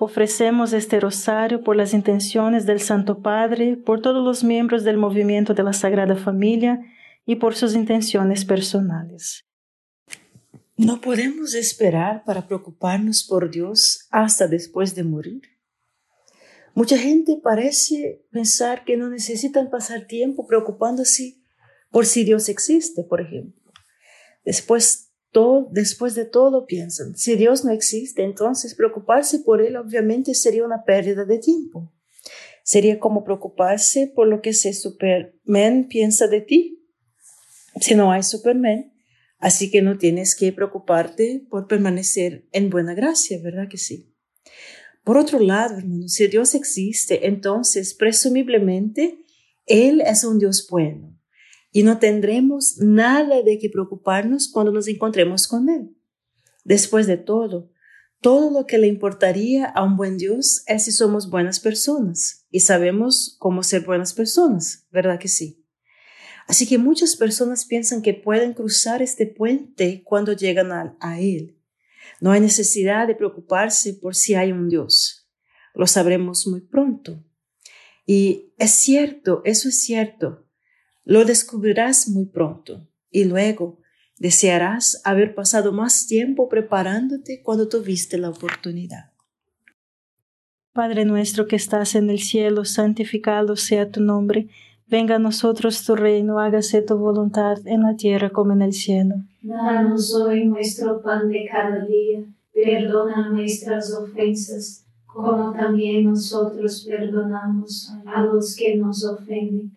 Ofrecemos este rosario por las intenciones del Santo Padre, por todos los miembros del movimiento de la Sagrada Familia y por sus intenciones personales. ¿No podemos esperar para preocuparnos por Dios hasta después de morir? Mucha gente parece pensar que no necesitan pasar tiempo preocupándose por si Dios existe, por ejemplo. Después después de todo piensan, si Dios no existe, entonces preocuparse por Él obviamente sería una pérdida de tiempo. Sería como preocuparse por lo que ese Superman piensa de ti. Si no hay Superman, así que no tienes que preocuparte por permanecer en buena gracia, ¿verdad que sí? Por otro lado, hermano, si Dios existe, entonces presumiblemente Él es un Dios bueno y no tendremos nada de qué preocuparnos cuando nos encontremos con Él. Después de todo, todo lo que le importaría a un buen Dios es si somos buenas personas y sabemos cómo ser buenas personas, ¿verdad que sí? Así que muchas personas piensan que pueden cruzar este puente cuando llegan a, a Él. No hay necesidad de preocuparse por si hay un Dios. Lo sabremos muy pronto. Y es cierto, eso es cierto. Lo descubrirás muy pronto y luego desearás haber pasado más tiempo preparándote cuando tuviste la oportunidad. Padre nuestro que estás en el cielo, santificado sea tu nombre. Venga a nosotros tu reino, hágase tu voluntad en la tierra como en el cielo. Danos hoy nuestro pan de cada día, perdona nuestras ofensas, como también nosotros perdonamos a los que nos ofenden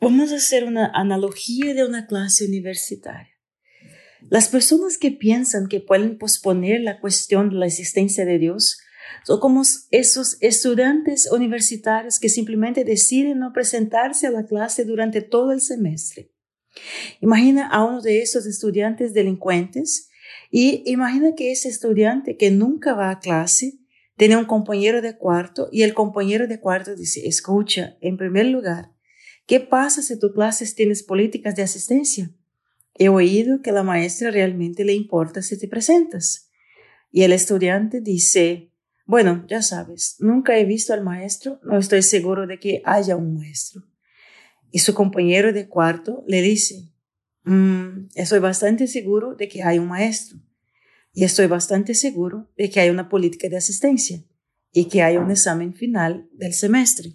Vamos a hacer una analogía de una clase universitaria. Las personas que piensan que pueden posponer la cuestión de la existencia de Dios son como esos estudiantes universitarios que simplemente deciden no presentarse a la clase durante todo el semestre. Imagina a uno de esos estudiantes delincuentes y imagina que ese estudiante que nunca va a clase tiene un compañero de cuarto y el compañero de cuarto dice, escucha, en primer lugar, ¿qué pasa si tu clases tienes políticas de asistencia? He oído que la maestra realmente le importa si te presentas. Y el estudiante dice, bueno, ya sabes, nunca he visto al maestro, no estoy seguro de que haya un maestro. Y su compañero de cuarto le dice, Mm, estoy bastante seguro de que hay un maestro y estoy bastante seguro de que hay una política de asistencia y que hay un examen final del semestre.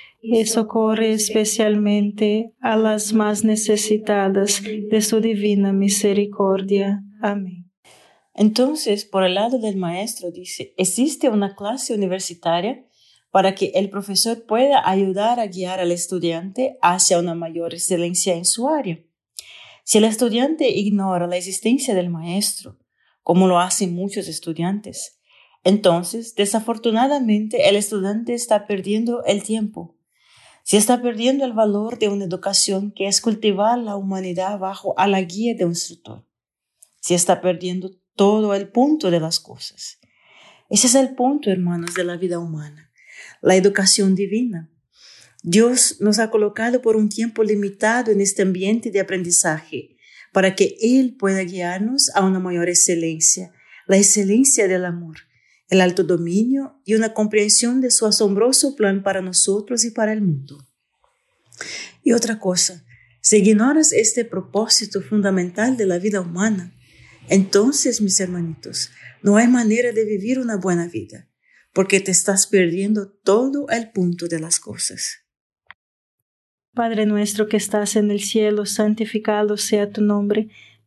y socorre especialmente a las más necesitadas de su divina misericordia. Amén. Entonces, por el lado del maestro, dice, existe una clase universitaria para que el profesor pueda ayudar a guiar al estudiante hacia una mayor excelencia en su área. Si el estudiante ignora la existencia del maestro, como lo hacen muchos estudiantes, entonces, desafortunadamente, el estudiante está perdiendo el tiempo. Si está perdiendo el valor de una educación que es cultivar la humanidad bajo a la guía de un instructor. Si está perdiendo todo el punto de las cosas. Ese es el punto, hermanos, de la vida humana la educación divina. Dios nos ha colocado por un tiempo limitado en este ambiente de aprendizaje para que Él pueda guiarnos a una mayor excelencia, la excelencia del amor, el alto dominio y una comprensión de su asombroso plan para nosotros y para el mundo. Y otra cosa, si ignoras este propósito fundamental de la vida humana, entonces, mis hermanitos, no hay manera de vivir una buena vida porque te estás perdiendo todo el punto de las cosas. Padre nuestro que estás en el cielo, santificado sea tu nombre.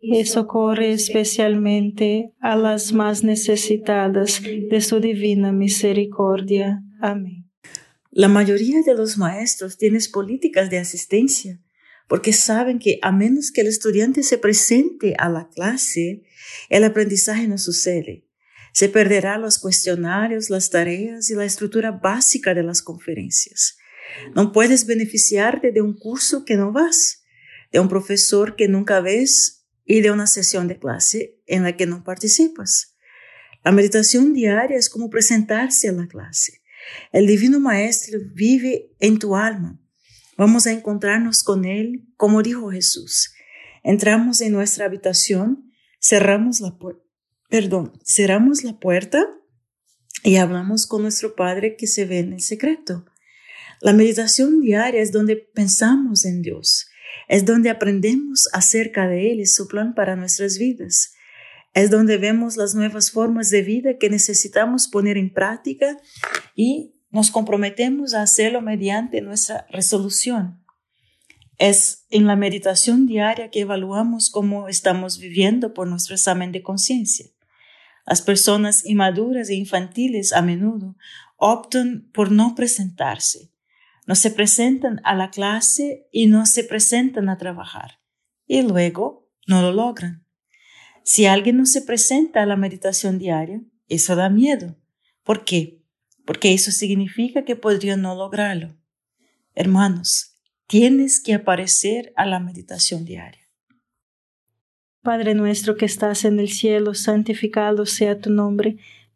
y socorre especialmente a las más necesitadas de su divina misericordia. Amén. La mayoría de los maestros tienen políticas de asistencia porque saben que a menos que el estudiante se presente a la clase, el aprendizaje no sucede. Se perderá los cuestionarios, las tareas y la estructura básica de las conferencias. No puedes beneficiarte de un curso que no vas, de un profesor que nunca ves y de una sesión de clase en la que no participas. La meditación diaria es como presentarse a la clase. El Divino Maestro vive en tu alma. Vamos a encontrarnos con Él, como dijo Jesús. Entramos en nuestra habitación, cerramos la puerta, perdón, cerramos la puerta y hablamos con nuestro Padre que se ve en el secreto. La meditación diaria es donde pensamos en Dios, es donde aprendemos acerca de Él y su plan para nuestras vidas. Es donde vemos las nuevas formas de vida que necesitamos poner en práctica y nos comprometemos a hacerlo mediante nuestra resolución. Es en la meditación diaria que evaluamos cómo estamos viviendo por nuestro examen de conciencia. Las personas inmaduras e infantiles a menudo optan por no presentarse. No se presentan a la clase y no se presentan a trabajar. Y luego no lo logran. Si alguien no se presenta a la meditación diaria, eso da miedo. ¿Por qué? Porque eso significa que podría no lograrlo. Hermanos, tienes que aparecer a la meditación diaria. Padre nuestro que estás en el cielo, santificado sea tu nombre.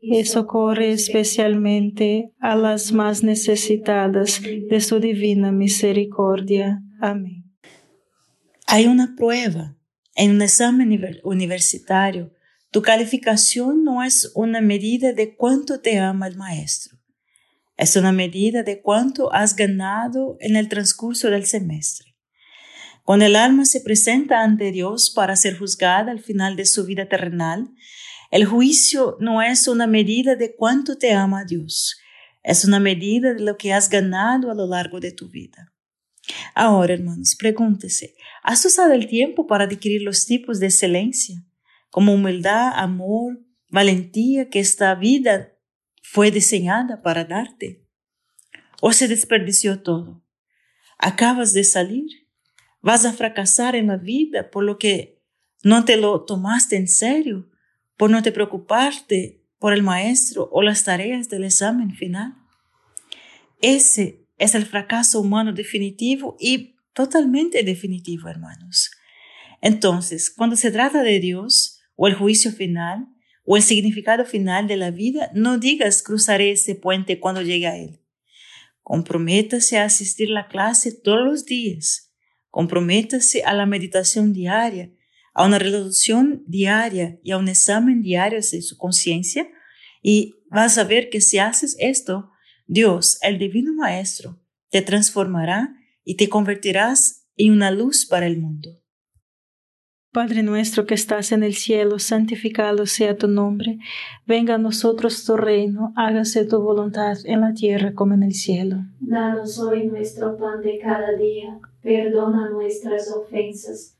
y socorre especialmente a las más necesitadas de su divina misericordia. Amén. Hay una prueba en un examen universitario, tu calificación no es una medida de cuánto te ama el maestro, es una medida de cuánto has ganado en el transcurso del semestre. Cuando el alma se presenta ante Dios para ser juzgada al final de su vida terrenal, el juicio no es una medida de cuánto te ama Dios, es una medida de lo que has ganado a lo largo de tu vida. Ahora, hermanos, pregúntese, ¿has usado el tiempo para adquirir los tipos de excelencia, como humildad, amor, valentía que esta vida fue diseñada para darte? ¿O se desperdició todo? ¿Acabas de salir? ¿Vas a fracasar en la vida por lo que no te lo tomaste en serio? ¿Por no te preocuparte por el maestro o las tareas del examen final? Ese es el fracaso humano definitivo y totalmente definitivo, hermanos. Entonces, cuando se trata de Dios o el juicio final o el significado final de la vida, no digas cruzaré ese puente cuando llegue a él. Comprométase a asistir a la clase todos los días. Comprométase a la meditación diaria, a una resolución diaria y a un examen diario de su conciencia y vas a ver que si haces esto, Dios, el Divino Maestro, te transformará y te convertirás en una luz para el mundo. Padre nuestro que estás en el cielo, santificado sea tu nombre. Venga a nosotros tu reino, hágase tu voluntad en la tierra como en el cielo. Danos hoy nuestro pan de cada día, perdona nuestras ofensas,